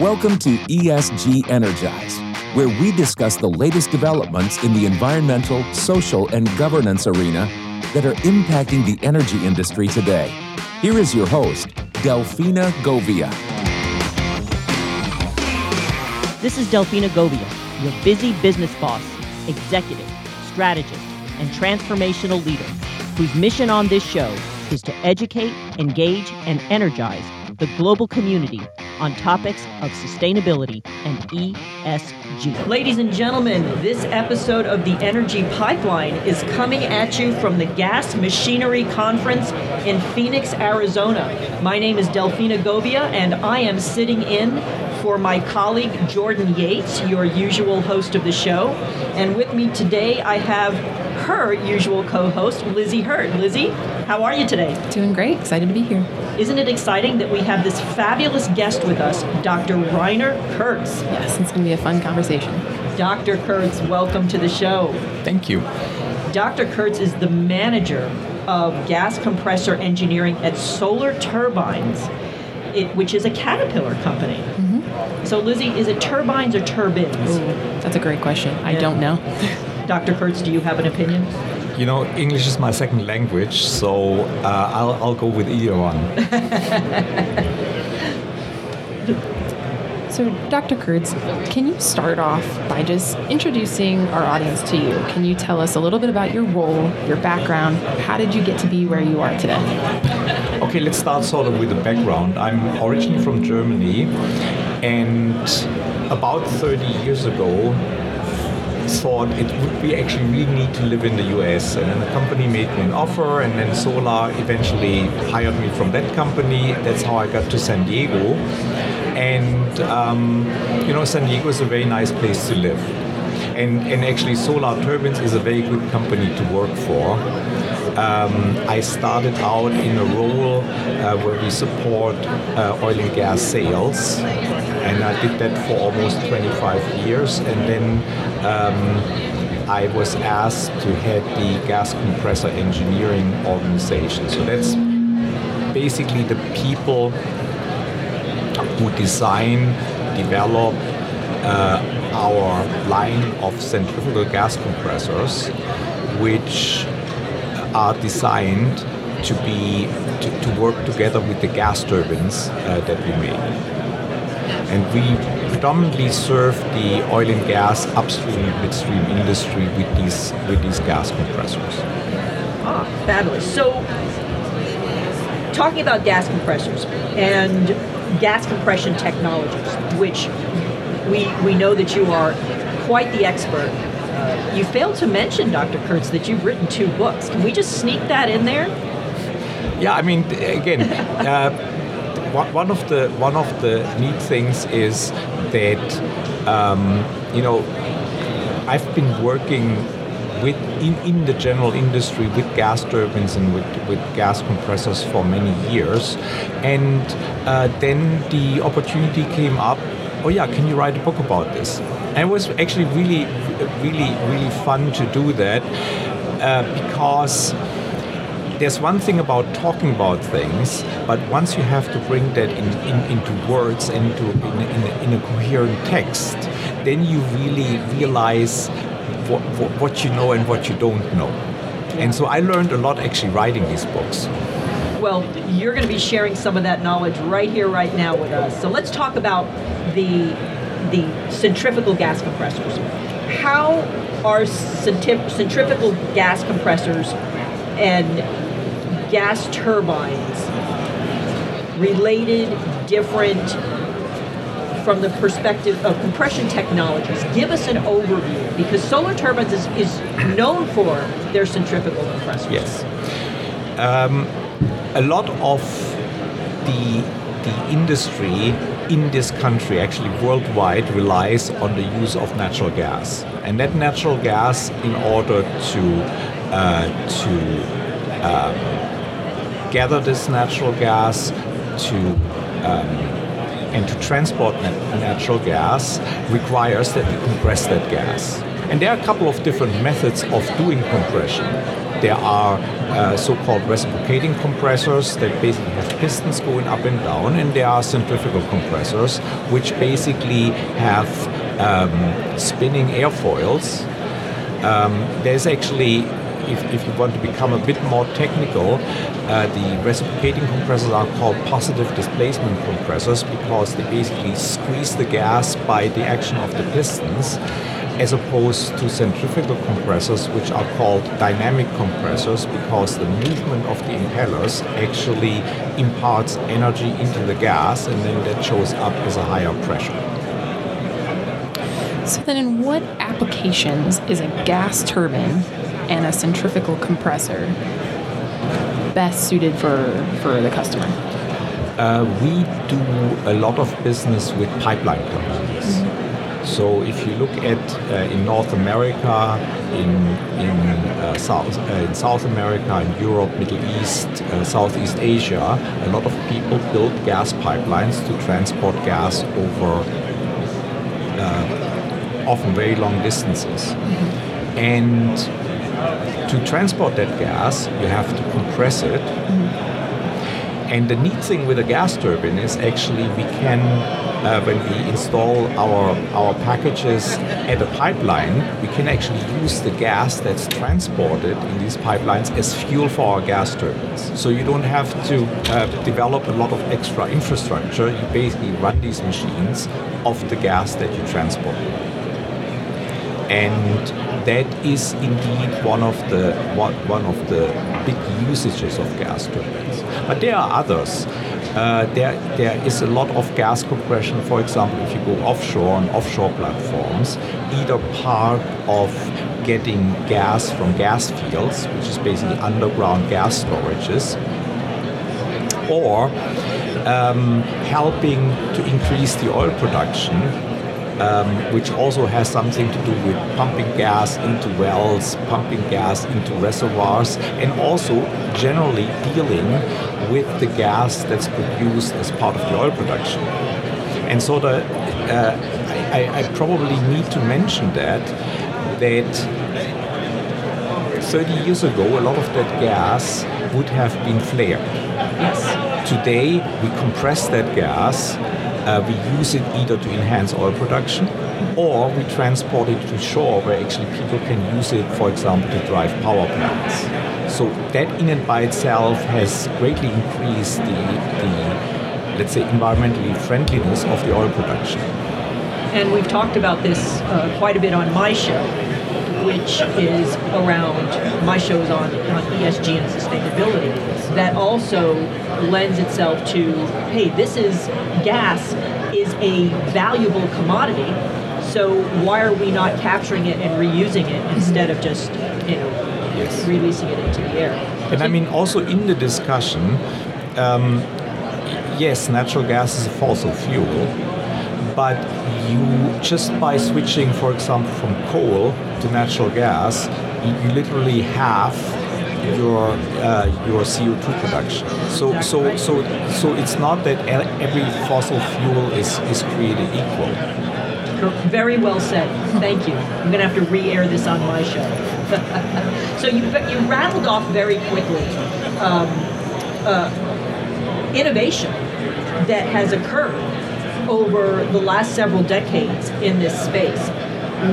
Welcome to ESG Energize, where we discuss the latest developments in the environmental, social, and governance arena that are impacting the energy industry today. Here is your host, Delfina Govia. This is Delfina Govia, your busy business boss, executive, strategist, and transformational leader, whose mission on this show is to educate, engage, and energize the global community on topics of sustainability and ESG. Ladies and gentlemen, this episode of the Energy Pipeline is coming at you from the Gas Machinery Conference in Phoenix, Arizona. My name is Delfina Govia, and I am sitting in for my colleague Jordan Yates, your usual host of the show. And with me today, I have her usual co host, Lizzie Hurt. Lizzie, how are you today? Doing great. Excited to be here. Isn't it exciting that we have this fabulous guest with us, Dr. Rainer Kurz? Yes, it's going to be a fun conversation. Dr. Kurz, welcome to the show. Thank you. Dr. Kurz is the manager of gas compressor engineering at Solar Turbines, it, which is a Caterpillar company. Mm-hmm. So, Lizzie, is it turbines or turbines? Ooh, that's a great question. I don't know. Dr. Kurz, do you have an opinion? You know, English is my second language, so uh, I'll, I'll go with either one. so, Dr. Kurz, can you start off by just introducing our audience to you? Can you tell us a little bit about your role, your background? How did you get to be where you are today? Okay, let's start sort of with the background. I'm originally from Germany, and about 30 years ago, thought it would be actually really need to live in the US. And then the company made me an offer, and then Solar eventually hired me from that company. That's how I got to San Diego. And, um, you know, San Diego is a very nice place to live. And, and actually, Solar Turbines is a very good company to work for. Um, I started out in a role uh, where we support uh, oil and gas sales, and I did that for almost 25 years. And then um, I was asked to head the gas compressor engineering organization. So that's basically the people who design, develop uh, our line of centrifugal gas compressors, which are designed to be to, to work together with the gas turbines uh, that we make. And we predominantly serve the oil and gas upstream and midstream industry with these with these gas compressors. Ah, fabulous. So talking about gas compressors and gas compression technologies, which we we know that you are quite the expert you failed to mention, Dr. Kurz, that you've written two books. Can we just sneak that in there? Yeah, I mean, again, uh, one of the one of the neat things is that um, you know I've been working with in, in the general industry with gas turbines and with, with gas compressors for many years, and uh, then the opportunity came up. Oh yeah, can you write a book about this? And it was actually really, really, really fun to do that uh, because there's one thing about talking about things, but once you have to bring that in, in, into words and into in, in, in, a coherent text, then you really realize what, what, what you know and what you don't know. And so I learned a lot actually writing these books. Well, you're going to be sharing some of that knowledge right here, right now with us. So let's talk about the the centrifugal gas compressors. How are centrifugal gas compressors and gas turbines related, different from the perspective of compression technologies? Give us an overview because Solar Turbines is, is known for their centrifugal compressors. Yes. Um, a lot of the, the industry in this country, actually worldwide, relies on the use of natural gas. And that natural gas, in order to uh, to um, gather this natural gas, to um, and to transport natural gas, requires that we compress that gas. And there are a couple of different methods of doing compression. There are uh, so-called reciprocating compressors that basically have pistons going up and down, and there are centrifugal compressors which basically have um, spinning airfoils. Um, there's actually if, if, you want to become a bit more technical, uh, the reciprocating compressors are called positive displacement compressors because they basically squeeze the gas by the action of the pistons as opposed to centrifugal compressors, which are called dynamic compressors because the movement of the impellers actually imparts energy into the gas and then that shows up as a higher pressure. So, then in what applications is a gas turbine and a centrifugal compressor best suited for, for the customer? Uh, we do a lot of business with pipeline companies. Mm-hmm. So if you look at uh, in North America, in in uh, South uh, in South America, in Europe, Middle East, uh, Southeast Asia, a lot of people build gas pipelines to transport gas over uh, often very long distances. Mm-hmm. And to transport that gas, you have to compress it. Mm-hmm. And the neat thing with a gas turbine is actually we can uh, when we install our, our packages at a pipeline, we can actually use the gas that's transported in these pipelines as fuel for our gas turbines. So you don't have to uh, develop a lot of extra infrastructure. You basically run these machines off the gas that you transport. And that is indeed one of the one, one of the big usages of gas turbines. But there are others. Uh, there, there is a lot of gas compression, for example, if you go offshore on offshore platforms, either part of getting gas from gas fields, which is basically underground gas storages, or um, helping to increase the oil production um, which also has something to do with pumping gas into wells, pumping gas into reservoirs, and also generally dealing with the gas that's produced as part of the oil production. And so the, uh, I, I probably need to mention that that 30 years ago, a lot of that gas would have been flared. Yes. Today, we compress that gas uh, we use it either to enhance oil production or we transport it to shore where actually people can use it, for example, to drive power plants. So that in and by itself has greatly increased the, the let's say, environmentally friendliness of the oil production. And we've talked about this uh, quite a bit on my show, which is around my shows on, on ESG and sustainability. That also lends itself to hey, this is gas is a valuable commodity. So why are we not capturing it and reusing it instead of just you know yes. releasing it into the air? And I mean also in the discussion, um, yes, natural gas is a fossil fuel, but you just by switching, for example, from coal to natural gas, you, you literally have your uh, your CO2 production. So so so so it's not that every fossil fuel is is created equal. Very well said. Thank you. I'm going to have to re-air this on my show. so you you rattled off very quickly um, uh, innovation that has occurred over the last several decades in this space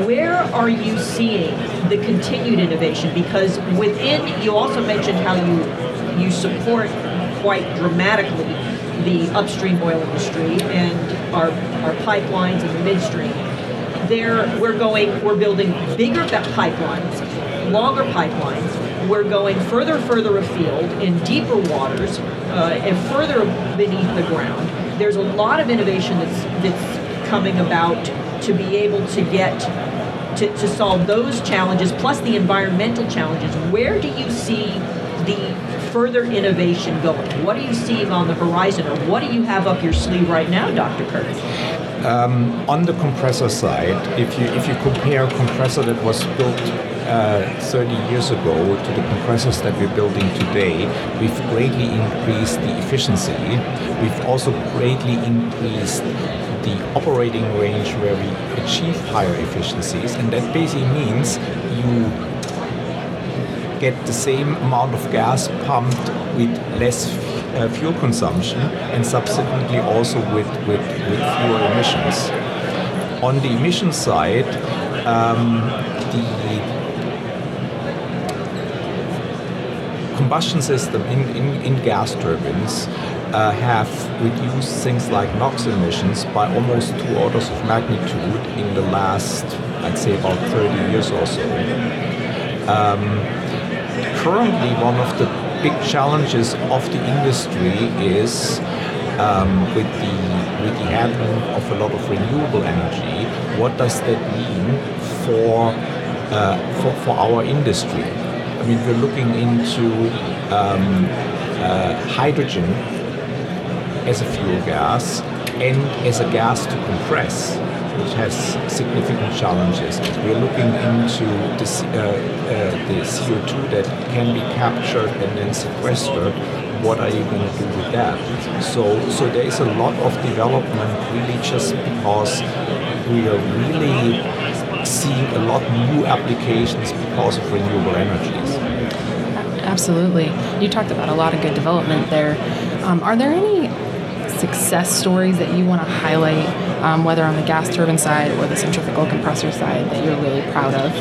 where are you seeing the continued innovation? Because within, you also mentioned how you you support quite dramatically the upstream oil industry and our our pipelines and the midstream. There, we're going, we're building bigger pipelines, longer pipelines. We're going further, further afield in deeper waters uh, and further beneath the ground. There's a lot of innovation that's that's coming about to be able to get to, to solve those challenges plus the environmental challenges. Where do you see the further innovation going? What are you seeing on the horizon or what do you have up your sleeve right now dr Kurz? Um, on the compressor side if you if you compare a compressor that was built uh, 30 years ago to the compressors that we're building today, we've greatly increased the efficiency. We've also greatly increased the operating range where we achieve higher efficiencies, and that basically means you get the same amount of gas pumped with less uh, fuel consumption and subsequently also with, with, with fewer emissions. On the emission side, um, the combustion system in, in, in gas turbines uh, have reduced things like NOx emissions by almost two orders of magnitude in the last, I'd say, about 30 years or so. Um, currently, one of the big challenges of the industry is um, with the with the advent of a lot of renewable energy. What does that mean for uh, for, for our industry? I mean, we're looking into um, uh, hydrogen as a fuel gas and as a gas to compress, which has significant challenges. We're looking into the, uh, uh, the CO2 that can be captured and then sequestered. What are you going to do with that? So, so there is a lot of development really just because we are really seeing a lot new applications because of renewable energies. Absolutely. You talked about a lot of good development there. Um, are there any success stories that you want to highlight, um, whether on the gas turbine side or the centrifugal compressor side, that you're really proud of?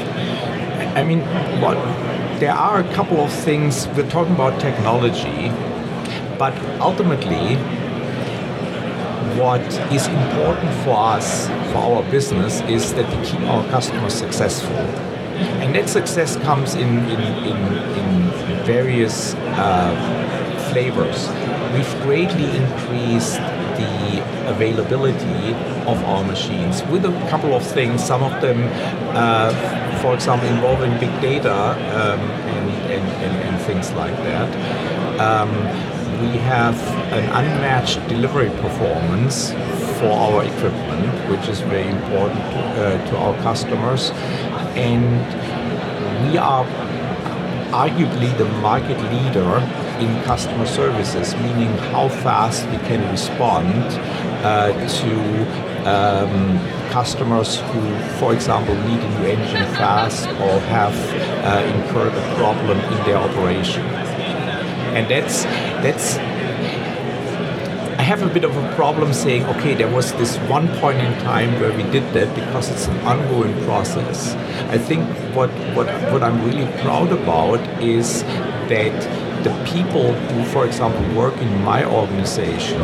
I mean, what, there are a couple of things. We're talking about technology, but ultimately, what is important for us, for our business, is that we keep our customers successful. And that success comes in, in, in, in various uh, flavors. We've greatly increased the availability of our machines with a couple of things. Some of them, uh, for example, involving big data um, and, and, and, and, things like that. Um, we have an unmatched delivery performance for our equipment, which is very important to, uh, to our customers. And we are arguably the market leader in customer services, meaning how fast we can respond uh, to um, customers who, for example, need a new engine fast or have uh, incurred a problem in their operation. And that's that's I have a bit of a problem saying, okay, there was this one point in time where we did that because it's an ongoing process. I think what what what I'm really proud about is that the people who, for example, work in my organization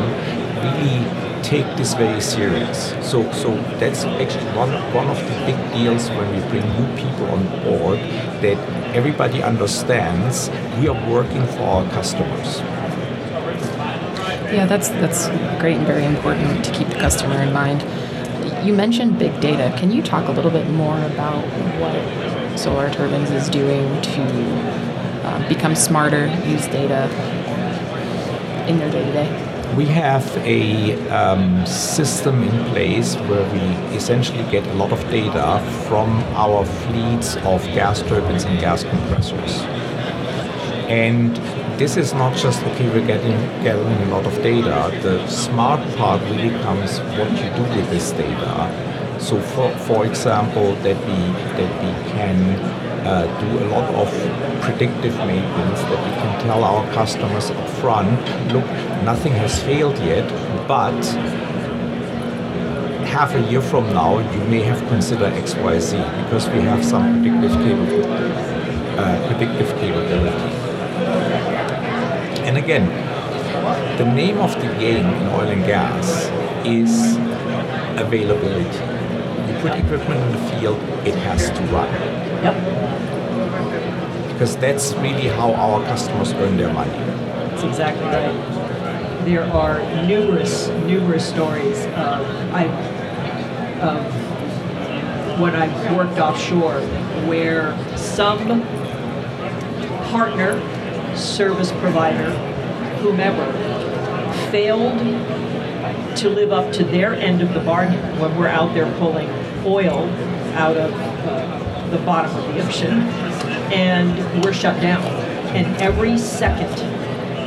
really take this very serious. So, so that's actually one, one of the big deals when we bring new people on board that everybody understands we are working for our customers. Yeah, that's that's great and very important to keep the customer in mind. You mentioned big data. Can you talk a little bit more about what Solar Turbines is doing to uh, become smarter, use data in their day to day? We have a um, system in place where we essentially get a lot of data from our fleets of gas turbines and gas compressors. And this is not just okay we're getting gathering a lot of data. The smart part really comes what you do with this data. So for, for example that we that we can uh, do a lot of predictive maintenance that we can tell our customers up front look nothing has failed yet but half a year from now you may have considered xyz because we have some predictive capability uh, predictive capability again, the name of the game in oil and gas is availability. You put equipment in the field, it has to run. Yep. Because that's really how our customers earn their money. That's exactly right. There are numerous, numerous stories. I, um, when I worked offshore, where some partner service provider, whomever, failed to live up to their end of the bargain when we're out there pulling oil out of uh, the bottom of the ocean, and we're shut down. And every second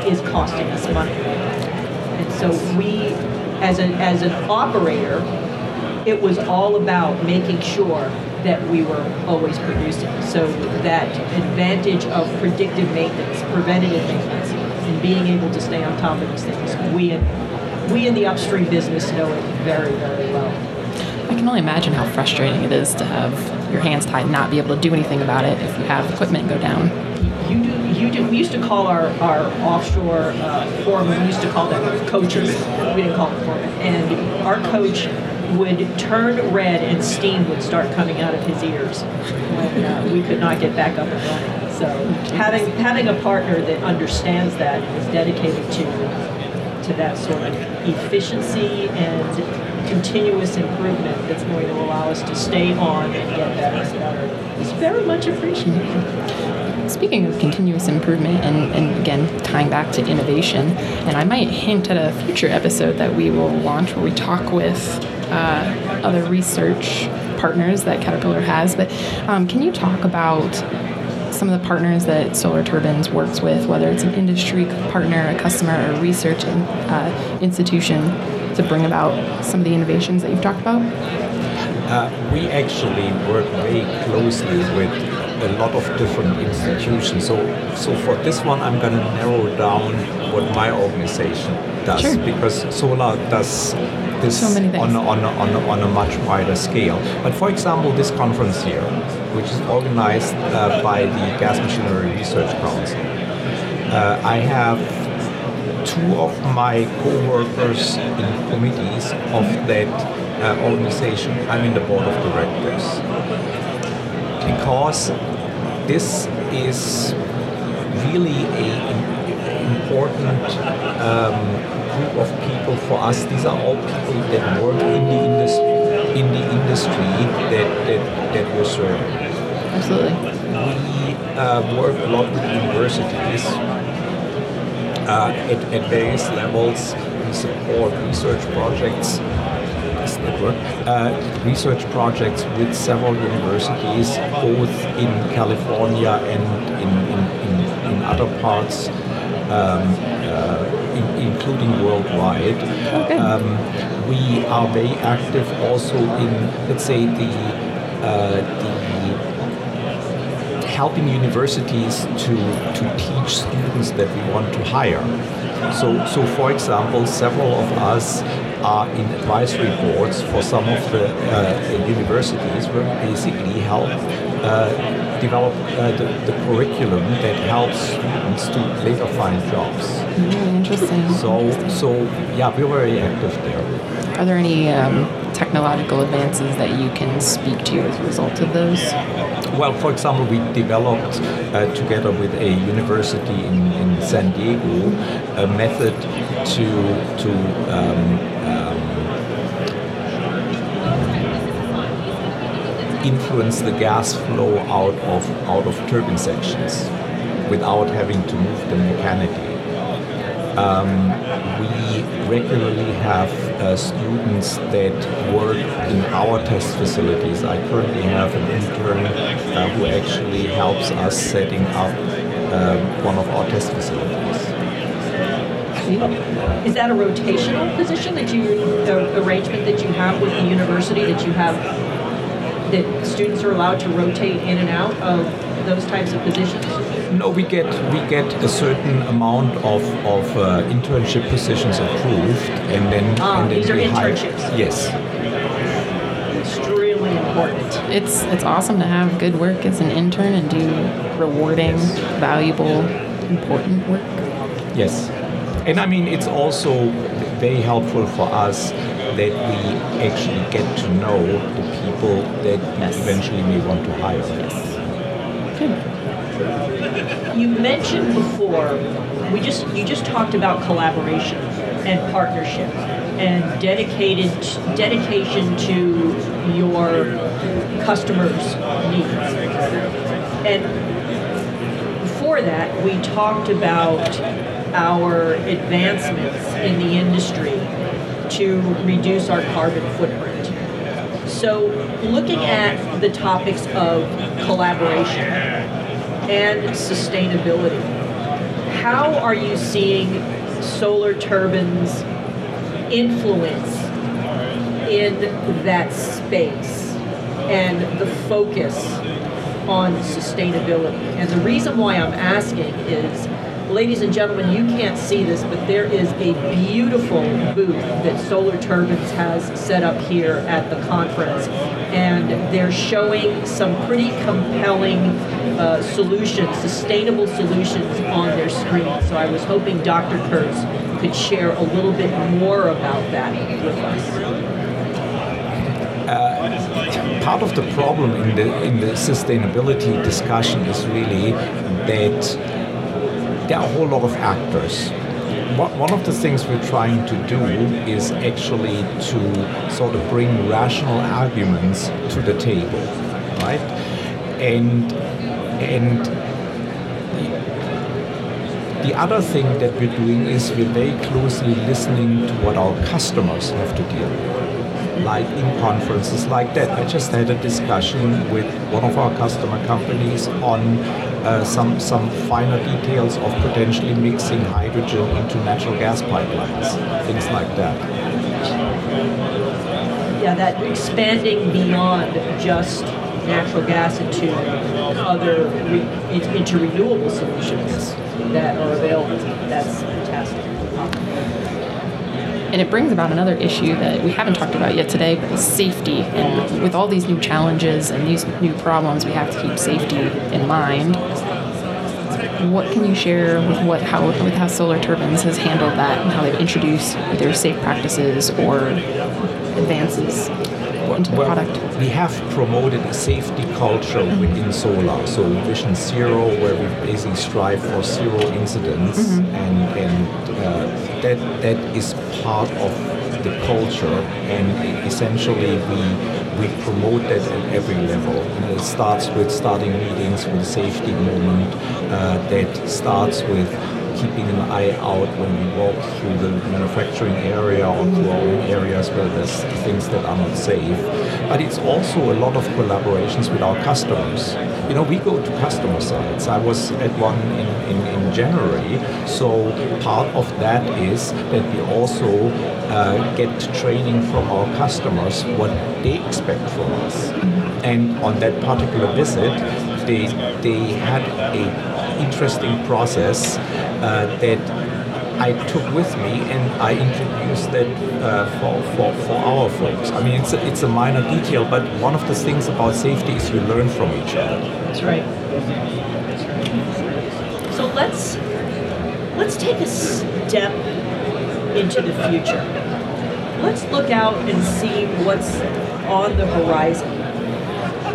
is costing us money. And so we, as an as an operator, it was all about making sure that we were always producing. So that advantage of predictive maintenance, preventative maintenance, and being able to stay on top of these things, we in, we in the upstream business know it very, very well. I can only imagine how frustrating it is to have your hands tied and not be able to do anything about it if you have equipment go down. You do, you do. We used to call our, our offshore uh, foremen, we used to call them coaches. We didn't call them foremen. And our coach would turn red and steam would start coming out of his ears when uh, we could not get back up and running. So having having a partner that understands that is dedicated to to that sort of efficiency and continuous improvement that's going to allow us to stay on and get better and better is very much appreciated. Speaking of continuous improvement and, and again tying back to innovation, and I might hint at a future episode that we will launch where we talk with uh, other research partners that Caterpillar has. But um, can you talk about some of the partners that Solar Turbines works with, whether it's an industry partner, a customer, or a research in, uh, institution, to bring about some of the innovations that you've talked about? Uh, we actually work very closely with a lot of different institutions. So, so for this one, I'm going to narrow down what my organization does Sure. because Solar does this So on, on, on, on a much wider scale. But for example, this conference here, which is organized uh, by the Gas Machinery Research Council, uh, I have two of my co-workers in committees of that uh, organization. I'm in the board of directors because this is really a important um, group of people for us. These are all people that work in the industry, in the industry that, that, that we're serving. Absolutely. We uh, work a lot with universities uh, at, at various levels. We support research projects. Does that work? Uh, research projects with several universities, both in California and in, in, in, in other parts, um, uh, in, including worldwide. Okay. Um, we are very active also in, let's say, the uh, the helping universities to, to teach students that we want to hire. So, so for example, several of us are in advisory boards for some of the uh, universities where we basically help uh, develop uh, the, the curriculum that helps students to later find jobs. Really interesting. So, so yeah, we're very active there. Are there any um, technological advances that you can speak to as a result of those? Well, for example, we developed uh, together with a university in, in San Diego a method to to um, um, influence the gas flow out of out of turbine sections without having to move them mechanically. Um, we regularly have uh, students that work in our test facilities. I currently have an intern uh, who actually helps us setting up um, one of our test facilities. Is that a rotational position that you, uh, arrangement that you have with the university that you have, that students are allowed to rotate in and out of those types of positions? No, we get we get a certain amount of of uh, internship positions approved, and then Ah, and then these are we hire- Yes. Extremely important. It's it's awesome to have good work as an intern and do rewarding, valuable, important work. Yes. And I mean, it's also very helpful for us that we actually get to know the people that we eventually may want to hire. Good. You mentioned before, we just you just talked about collaboration and partnership and dedicated dedication to your customers' needs. And before that, we talked about our advancements in the industry to reduce our carbon footprint. So, looking at the topics of collaboration and sustainability, how are you seeing solar turbines influence in that space and the focus on sustainability? And the reason why I'm asking is ladies and gentlemen, you can't see this, but there is a beautiful booth that Solar Turbines has set up here at the conference. And they're showing some pretty compelling uh, solutions, sustainable solutions on their screen. So I was hoping Dr. Kurz could share a little bit more about that with us. Uh, part of the problem in the in the sustainability discussion is really that there are a whole lot of actors. One of the things we're trying to do is actually to sort of bring rational arguments to the table, right? And and the other thing that we're doing is we're very closely listening to what our customers have to deal with like in conferences like that. I just had a discussion with one of our customer companies on uh, some some finer details of potentially mixing hydrogen into natural gas pipelines, things like that. Yeah, that expanding beyond just natural gas into other re- into renewable solutions that are available. That's fantastic. And it brings about another issue that we haven't talked about yet today, but safety. And with all these new challenges and these new problems, we have to keep safety in mind. What can you share with what how with how Solar Turbines has handled that and how they've introduced either safe practices or advances into the well, product? We have promoted a safety culture within Solar. So Vision Zero, where we basically strive for zero incidents, mm-hmm. and and uh, that that is part of the culture, and essentially we we promote that at every level. And it starts with starting meetings with a safety moment. Uh, that starts with keeping an eye out when we walk through the manufacturing area or through our own areas where there's things that are not safe. But it's also a lot of collaborations with our customers. You know, we go to customer sites. I was at one in, in, in January, so part of that is that we also uh, get training from our customers what they expect from us. And on that particular visit, they, they had a interesting process that I took with me and I introduced that uh, for, for, for our folks. I mean, it's a, it's a minor detail, but one of the things about safety is you learn from each other. That's right. So let's let's take a step into the future. Let's look out and see what's on the horizon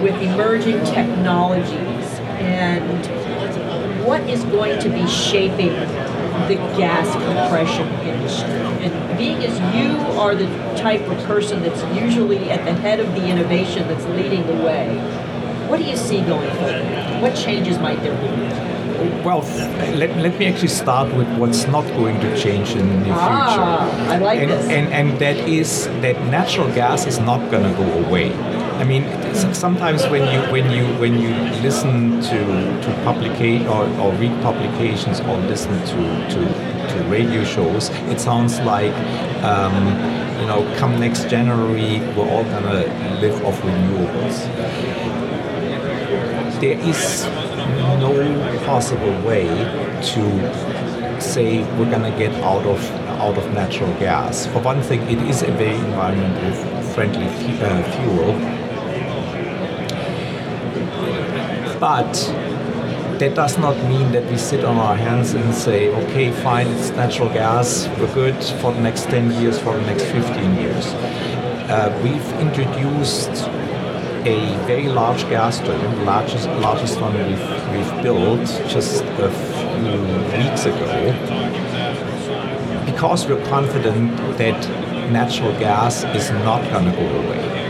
with emerging technologies and what is going to be shaping the gas compression industry? And being as you are the type of person that's usually at the head of the innovation that's leading the way, what do you see going forward? What changes might there be? Well, let, let me actually start with what's not going to change in the near ah, future. I like and, this. And, and that is that natural gas is not going to go away. I mean, sometimes when you when you when you listen to to publication or, or read publications or listen to, to to radio shows, it sounds like um, you know, come next January, we're all gonna live off renewables. There is no possible way to say we're gonna get out of out of natural gas. For one thing, it is a very environmentally friendly uh, fuel But that does not mean that we sit on our hands and say, okay, fine, it's natural gas, we're good for the next 10 years, for the next 15 years. Uh, we've introduced a very large gas turbine, the largest, largest one we've, we've built just a few weeks ago, because we're confident that natural gas is not going to go away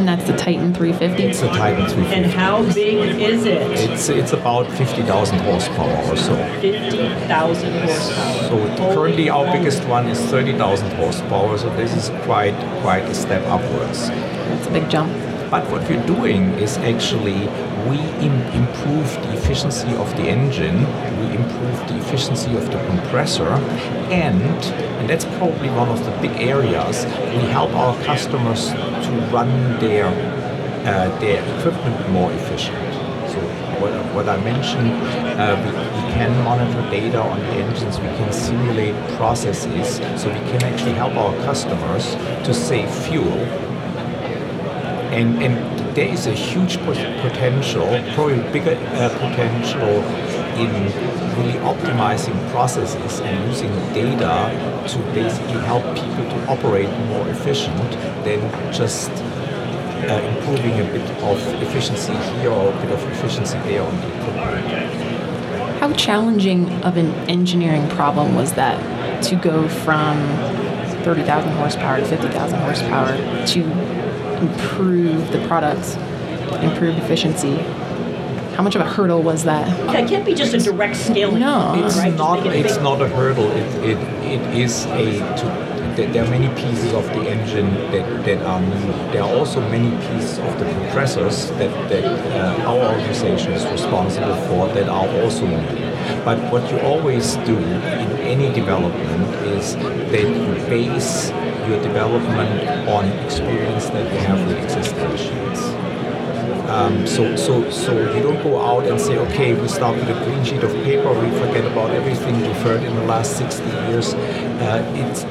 And that's the Titan 350? It's the Titan 350. And how big is it? It's it's about 50,000 horsepower or so. 50,000 horsepower. So currently our biggest one is 30,000 horsepower. So this is quite quite a step upwards. That's a big jump. But what we're doing is actually we Im- improve the efficiency of the engine, we improve the efficiency of the compressor, and, and that's probably one of the big areas, we help our customers to run their, uh, their equipment more efficient. So what, what I mentioned, uh, we, we can monitor data on the engines, we can simulate processes, so we can actually help our customers to save fuel and, and there is a huge potential, probably bigger uh, potential in really optimizing processes and using data to basically help people to operate more efficient than just uh, improving a bit of efficiency here or a bit of efficiency there on the equipment. How challenging of an engineering problem was that to go from 30,000 horsepower to 50,000 horsepower to improve the products, improve efficiency. How much of a hurdle was that? It can't be just a direct scaling. No, it's right? not. It it's not a hurdle. It, it, it is a. To, there are many pieces of the engine that, that are new. There are also many pieces of the compressors that, that uh, our organization is responsible for that are also new. But what you always do in any development is that you base your development on experience that you have with existing machines. Um, so, so, so you don't go out and say, okay, we start with a clean sheet of paper, we forget about everything we've heard in the last 60 years. Uh, it's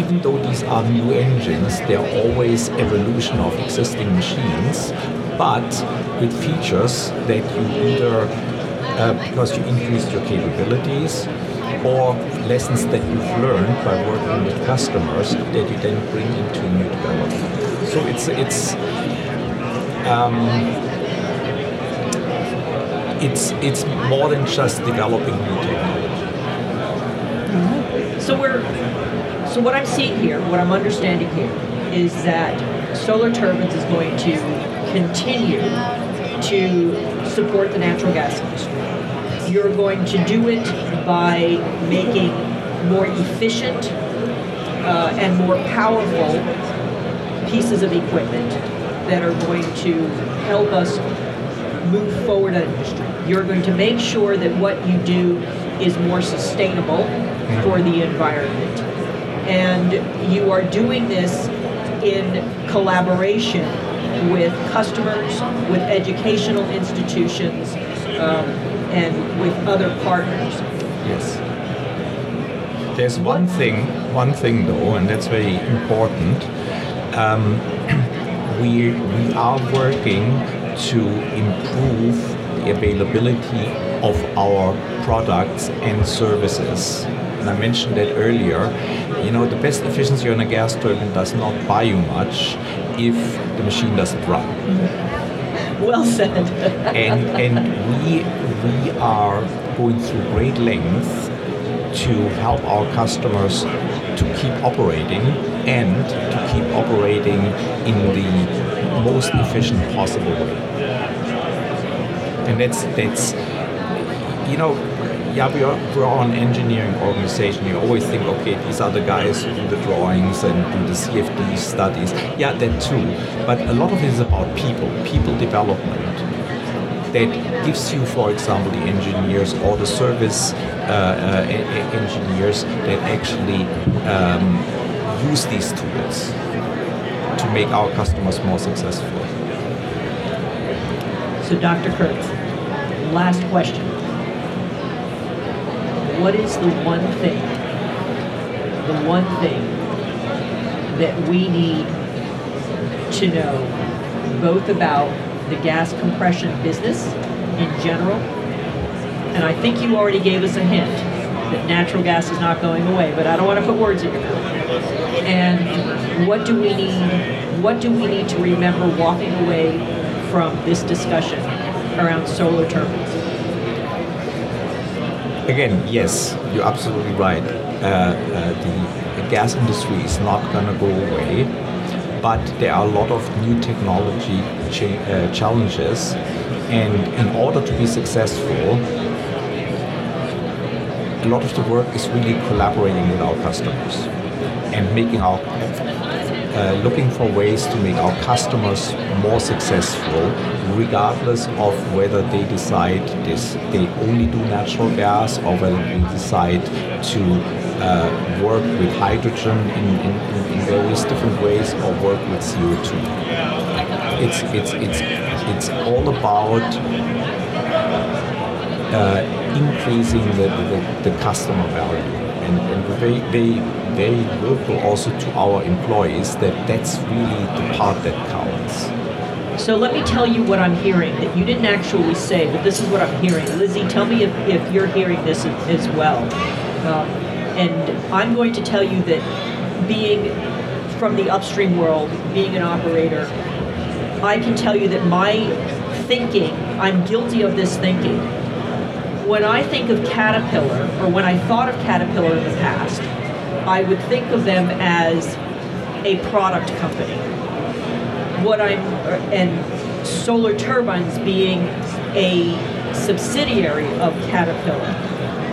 even though these are new engines, they're always evolution of existing machines, but with features that you either uh, because you increased your capabilities or lessons that you've learned by working with customers that you then bring into new development. So it's it's um, it's it's more than just developing new technology. So we're so what I'm seeing here, what I'm understanding here, is that Solar Turbines is going to continue to support the natural gas industry. You're going to do it by making more efficient uh, and more powerful pieces of equipment that are going to help us move forward an industry. You're going to make sure that what you do is more sustainable for the environment. And you are doing this in collaboration with customers, with educational institutions, um, and with other partners. Yes. There's one thing, one thing though, and that's very important. Um, we we are working to improve the availability of our products and services. And I mentioned that earlier. You know, the best efficiency on a gas turbine does not buy you much if the machine doesn't run. Well said. and and we we are going through great lengths to help our customers to keep operating and to keep operating in the most efficient possible way. And that's that's you know yeah, we are, we're an engineering organization. You always think, okay, these are the guys who do the drawings and do the CFD studies. Yeah, that too. But a lot of it is about people, people development. That gives you, for example, the engineers or the service uh, uh, engineers that actually um, use these tools to make our customers more successful. So, Dr. Kurz, last question what is the one thing, the one thing that we need to know both about the gas compression business in general, and I think you already gave us a hint that natural gas is not going away, but I don't want to put words in your mouth. And what do we need? What do we need to remember walking away from this discussion around solar turbines? Again, yes, you're absolutely right. Uh, uh, the, the gas industry is not going to go away, but there are a lot of new technology cha- uh, challenges. And in order to be successful, a lot of the work is really collaborating with our customers and making our uh, looking for ways to make our customers more successful, regardless of whether they decide this they only do natural gas or whether they decide to uh, work with hydrogen in, in, in, various different ways or work with CO2. It's it's it's it's all about uh, increasing the, the, the customer value and, and very, very, very vocal also to our employees that that's really the part that counts. So let me tell you what I'm hearing that you didn't actually say, but this is what I'm hearing. Lizzie, tell me if, if you're hearing this as well. Um, and I'm going to tell you that being from the upstream world, being an operator, I can tell you that my thinking, I'm guilty of this thinking, when I think of Caterpillar, or when I thought of Caterpillar in the past, I would think of them as a product company. What I'm, and Solar Turbines being a subsidiary of Caterpillar,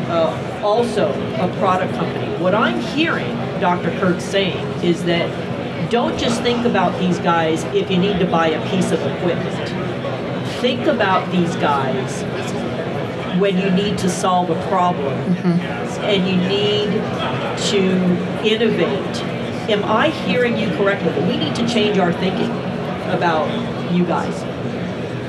uh, also a product company. What I'm hearing Dr. Kurz saying is that don't just think about these guys if you need to buy a piece of equipment. Think about these guys when you need to solve a problem mm-hmm. and you need to innovate. Am I hearing you correctly? We need to change our thinking about you guys.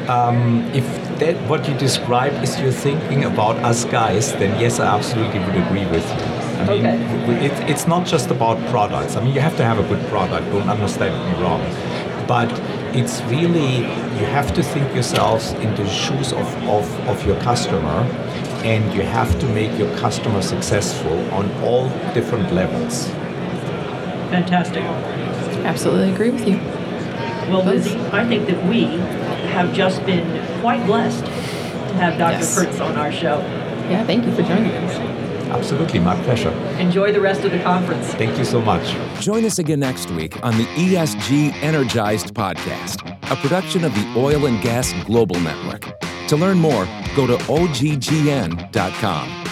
Um, if that what you describe is your thinking about us guys, then yes, I absolutely would agree with you. I mean, okay. it, it's not just about products. I mean, you have to have a good product. Don't understand me wrong, but it's really you have to think yourselves in the shoes of, of, of your customer and you have to make your customer successful on all different levels. Fantastic. Absolutely agree with you. Well, Lizzie, I think that we have just been quite blessed to have Dr. Yes. Kurz on our show. Yeah, thank you for joining us. Absolutely, my pleasure. Enjoy the rest of the conference. Thank you so much. Join us again next week on the ESG Energized podcast, a production of the Oil and Gas Global Network. To learn more, go to oggn.com.